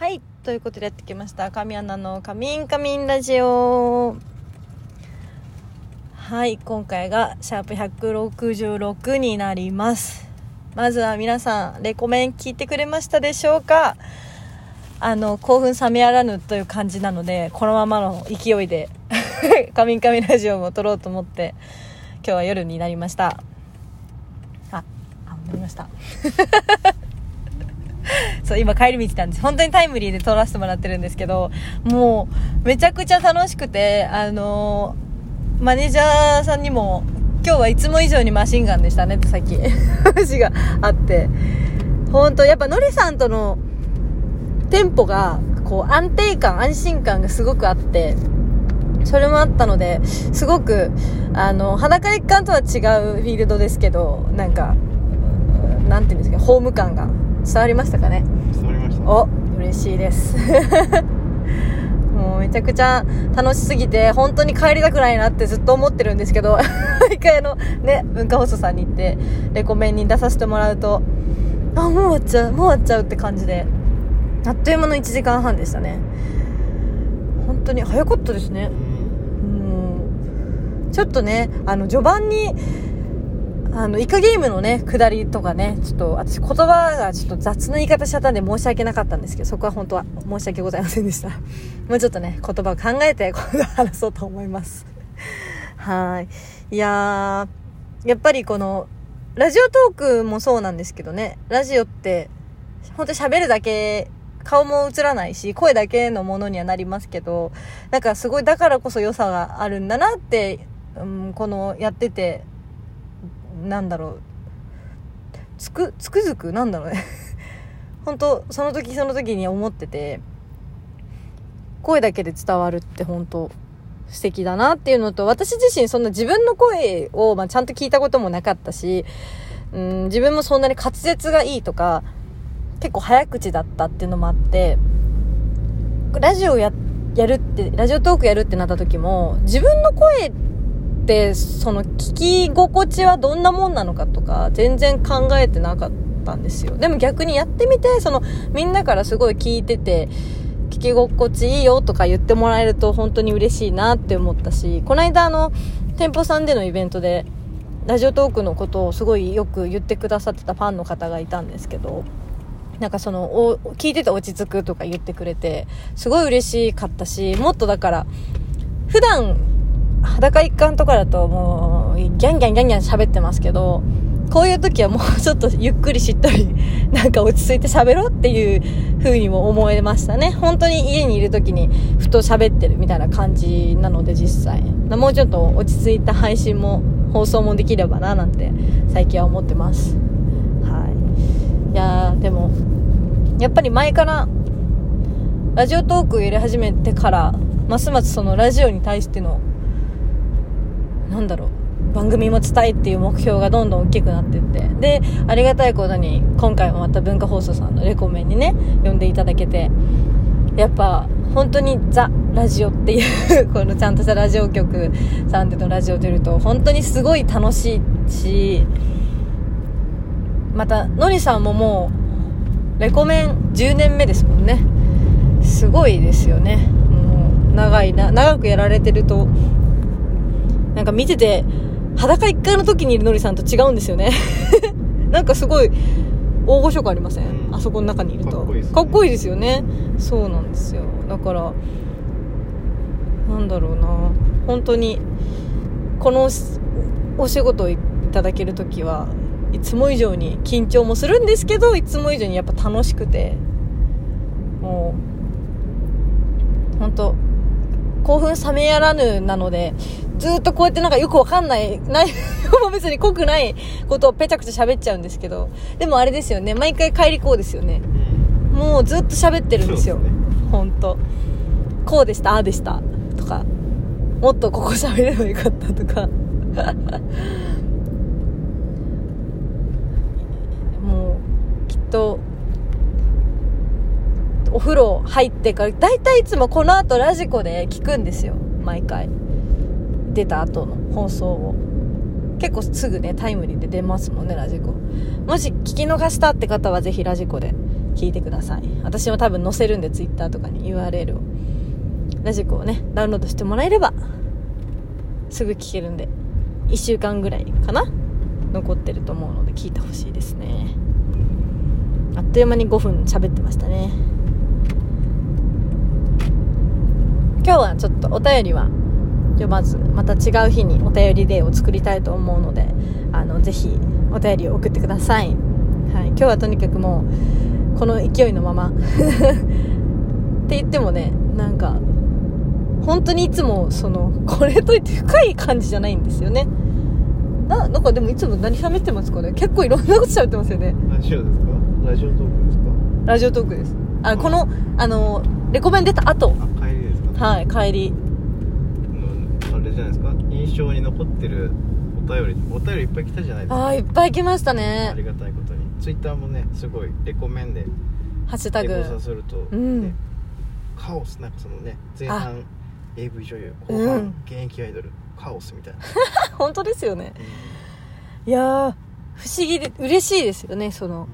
はい。ということでやってきました。神アナのカミンカミンラジオ。はい。今回がシャープ166になります。まずは皆さん、レコメン聞いてくれましたでしょうか？あの、興奮冷めやらぬという感じなので、このままの勢いで、カミンカミンラジオも撮ろうと思って、今日は夜になりました。あ、あ、なりました。そう、今帰り道なんです。本当にタイムリーで撮らせてもらってるんですけど、もう、めちゃくちゃ楽しくて、あのーマネージャーさんにも、今日はいつも以上にマシンガンでしたねってさっき 話があって、本当やっぱノリさんとのテンポが、こう安定感、安心感がすごくあって、それもあったので、すごく、あの、裸一貫とは違うフィールドですけど、なんか、なんていうんですか、ホーム感が伝わりましたかね？伝わりました。お嬉しいです。もうめちゃくちゃ楽しすぎて本当に帰りたくないなってずっと思ってるんですけど 毎回あのね文化放送さんに行ってレコメンに出させてもらうとあもう終わっちゃうもう終わっちゃうって感じであっという間の1時間半でしたね。本当に早かったですね。うん。ちょっとねあの序盤にあの、イカゲームのね、下りとかね、ちょっと、私言葉がちょっと雑な言い方しちゃったんで申し訳なかったんですけど、そこは本当は申し訳ございませんでした。もうちょっとね、言葉を考えて、今度話そうと思います。はい。いやー、やっぱりこの、ラジオトークもそうなんですけどね、ラジオって、本当喋るだけ、顔も映らないし、声だけのものにはなりますけど、なんかすごいだからこそ良さがあるんだなって、うん、このやってて、なんだろう。つくつくづくなんだろうね。本当その時その時に思ってて声だけで伝わるって本当素敵だなっていうのと私自身そんな自分の声を、まあ、ちゃんと聞いたこともなかったしうん自分もそんなに滑舌がいいとか結構早口だったっていうのもあってラジオややるってラジオトークやるってなった時も自分の声ってその聞き心地はどんなもんなのかとか全然考えてなかったんですよ。でも逆にやってみてそのみんなからすごい聞いてて聞き心地いいよとか言ってもらえると本当に嬉しいなって思ったしこの間あの店舗さんでのイベントでラジオトークのことをすごいよく言ってくださってたファンの方がいたんですけどなんかそのお聞いてて落ち着くとか言ってくれてすごい嬉しかったしもっとだから普段裸一貫とかだともうギャンギャンギャンギャン喋ってますけどこういう時はもうちょっとゆっくりしっとり なんか落ち着いて喋ろうっていう風にも思えましたね。本当に家にいる時にふと喋ってるみたいな感じなので実際。もうちょっと落ち着いた配信も放送もできればななんて最近は思ってます。はい。いやでもやっぱり前からラジオトークを入れ始めてからますますそのラジオに対してのなんだろう。番組も伝えっていう目標がどんどん大きくなっていって。でありがたいことに今回もまた文化放送さんのレコメンにね呼んでいただけてやっぱ本当にザ・ラジオっていう このちゃんとしたラジオ局さんでのラジオ出ると本当にすごい楽しいしまたのりさんももうレコメン10年目ですもんね。すごいですよね。もう長いな長くやられてるとなんか見てて、裸一回の時にいるのりさんと違うんですよね。なんかすごい、大御所感ありません、うんあそこの中にいると。かっこいいですねかっこいいですよね。そうなんですよ。だから、なんだろうな。本当に、このお仕事をいただける時はいつも以上に緊張もするんですけど、いつも以上にやっぱ楽しくて、もう、本当興奮冷めやらぬなので、ずーっとこうやってなんかよくわかんない、内容も別に濃くないことをぺちゃくちゃ喋っちゃうんですけど、でもあれですよね、毎回帰りこうですよね。もうずっと喋ってるんですよ。ほんと。こうでした、ああでした、とか、もっとここ喋ればよかったとか。もう、きっと、お風呂入ってから、だいたいいつもこの後ラジコで聞くんですよ。毎回。出た後の放送を。結構すぐね、タイムリーで出ますもんね、ラジコ。もし聞き逃したって方はぜひラジコで聞いてください私も多分載せるんで Twitter とかに URL をラジコをねダウンロードしてもらえればすぐ聞けるんで1週間ぐらいかな？残ってると思うので聞いてほしいですねあっという間に5分喋ってましたね今日はちょっとお便りは読まずまた違う日にお便りデーを作りたいと思うのであのぜひお便りを送ってください、はい、今日はとにかくもうこの勢いのまま。って言ってもねなんか本当にいつもそのこれといって深い感じじゃないんですよね。ななんかでもいつも何喋ってますかね？結構いろんなこと喋ってますよね。ラジオですか？ラジオトークですか？ラジオトークです。あこのあのレコメン出た後。あ帰りですか？はい帰りじゃないですか。印象に残ってるお便りお便りいっぱい来たじゃないですか。ああいっぱい来ましたあねりがたいことに。ツイッターもねすごいレコメンでハッシュタグ。レコさせると、ねうん。カオスなんかそのね前あ。半 AV 女優うん。後半現役アイドル、カオスみたいな、本当ですよね。いやー不思議で嬉しいですよねその。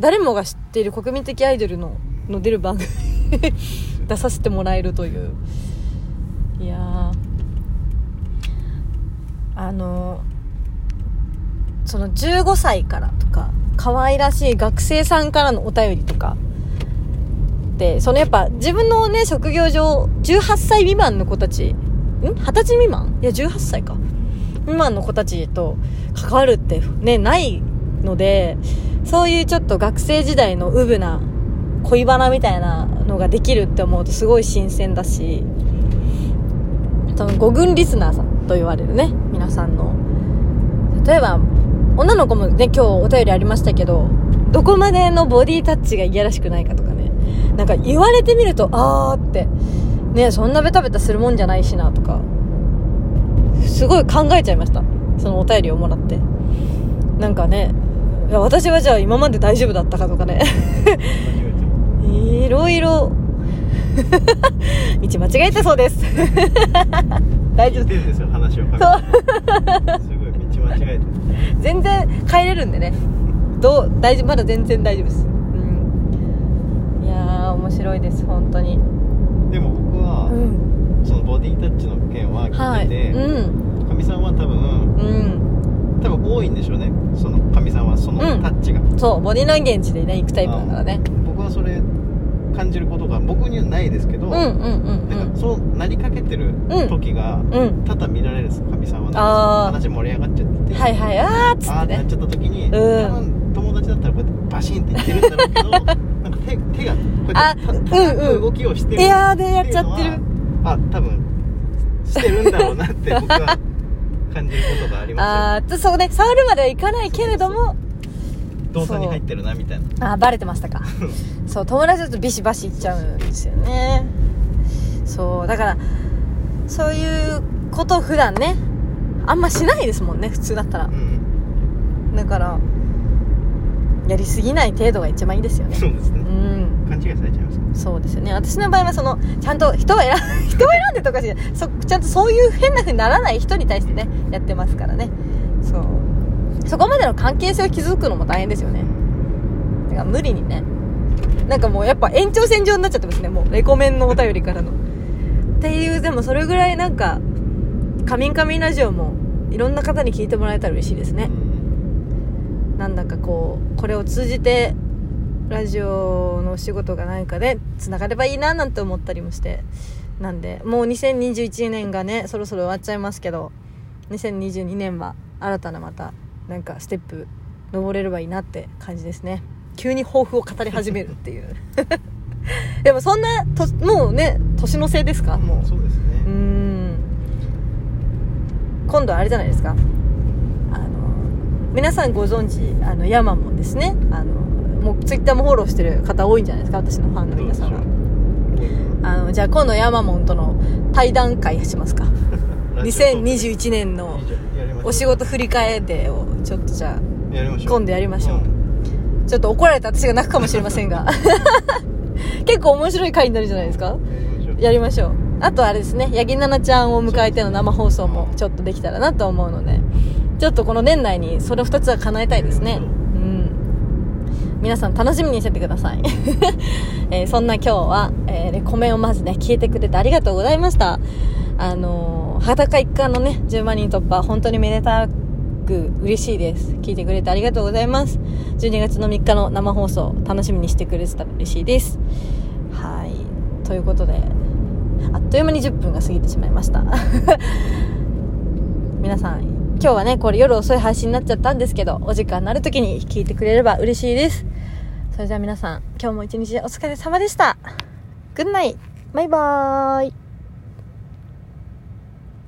誰もが知っている国民的アイドルのの出る番組 出させてもらえるという。いやーあのその15歳からとか可愛らしい学生さんからのお便りとか。でそのやっぱ自分のね職業上18歳未満の子たちん？20歳未満？いや18歳か。未満の子たちと関わるってねないのでそういうちょっと学生時代のウブな恋バナみたいなのができるって思うとすごい新鮮だしその5軍リスナーさんと言われるね。皆さんの。例えば女の子もね今日お便りありましたけどどこまでのボディタッチがいやらしくないかとかね。なんか言われてみるとあーって。ねそんなベタベタするもんじゃないしなとか。すごい考えちゃいました。そのお便りをもらって。なんかねいや私はじゃあ今まで大丈夫だったかとかね。いろいろ。道間違えてそうです。大丈夫ですよ話をかけて。すごい道間違えてる。全然帰れるんでね。どう大まだ全然大丈夫です。うん。いやー面白いです本当に。でも僕は、うん。そのボディタッチの件ははい聞いててうん。かみ、さんは多分うん。多分多いんでしょうねそのかみさんはそのうんタッチが、そうボディランゲージでね行くタイプだからね僕はそれ感じることが僕にはないですけど、うんうんうんなんかそうなりかけてる時がうん。うん。多々見られるんですかみさんはあー。話盛り上がっちゃって。てはいはい。あーっつってね。あーってなっちゃった時に、ん。多分友達だったらこうやってバシンって言ってるんだろうけど なんか手手がこうやってうんう動きをしてるエアーでやっちゃってる。あ多分してるんだろうなって僕は感じることがありま ああそうね。触るまではいかないけれどもすよ動作に入ってるなみたいな。あーバレてましたか。そう友達だとビシバシいっちゃうんですよね。そうだからそういうことを普段ねあんましないですもんね普通だったら。うん。だからやりすぎない程度が一番いいですよね。そうですね。うん。勘違いされちゃいますそうですよね。私の場合はそのちゃんと人を選 人を選んでとかしそちゃんとそういう変な風にならない人に対してねやってますからね。そうそこまでの関係性を築くのも大変ですよね。だから無理にね。なんかもうやっぱ延長線上になっちゃってますね。もうレコメンのお便りからの。っていうでもそれぐらいなんか「カミンカミンラジオ」もいろんな方に聞いてもらえたら嬉しいですね。なんだかこうこれを通じてラジオのお仕事が何かでつながればいいななんて思ったりもして。なんでもう2021年がねそろそろ終わっちゃいますけど2022年は新たなまたなんかステップ登れればいいなって感じですね。急に抱負を語り始めるっていう。でもそんなともうね年のせいですか？もう。そうですね。うーん。今度はあれじゃないですか。あの皆さんご存知あのヤマモンですね。あのもうツイッターもフォローしてる方多いんじゃないですか？私のファンの皆さんがあのじゃあ今度ヤマモンとの対談会しますか？2021年のお仕事振り返りをちょっとじゃあ今度やりましょう。うん。ちょっと怒られた私が泣くかもしれませんが。結構面白い回になるじゃないですか。やりましょう。あとあれですね八木奈々ちゃんを迎えての生放送もちょっとできたらなと思うのでちょっとこの年内にそれ2つは叶えたいですね。うん。皆さん楽しみにしててください。えーそんな今日は、えーレコメンをまずね、聞いてくれてありがとうございました。あのー裸一貫のね、10万人突破、本当にめでたく嬉しいです。聞いてくれてありがとうございます。12月の3日の生放送、楽しみにしてくれてたら嬉しいです。はい。ということで、あっという間に10分が過ぎてしまいました。皆さん、今日はね、これ夜遅い配信になっちゃったんですけど、お時間になる時に聞いてくれれば嬉しいです。それじゃあ皆さん、今日も一日お疲れ様でした。グッナイバイバーイ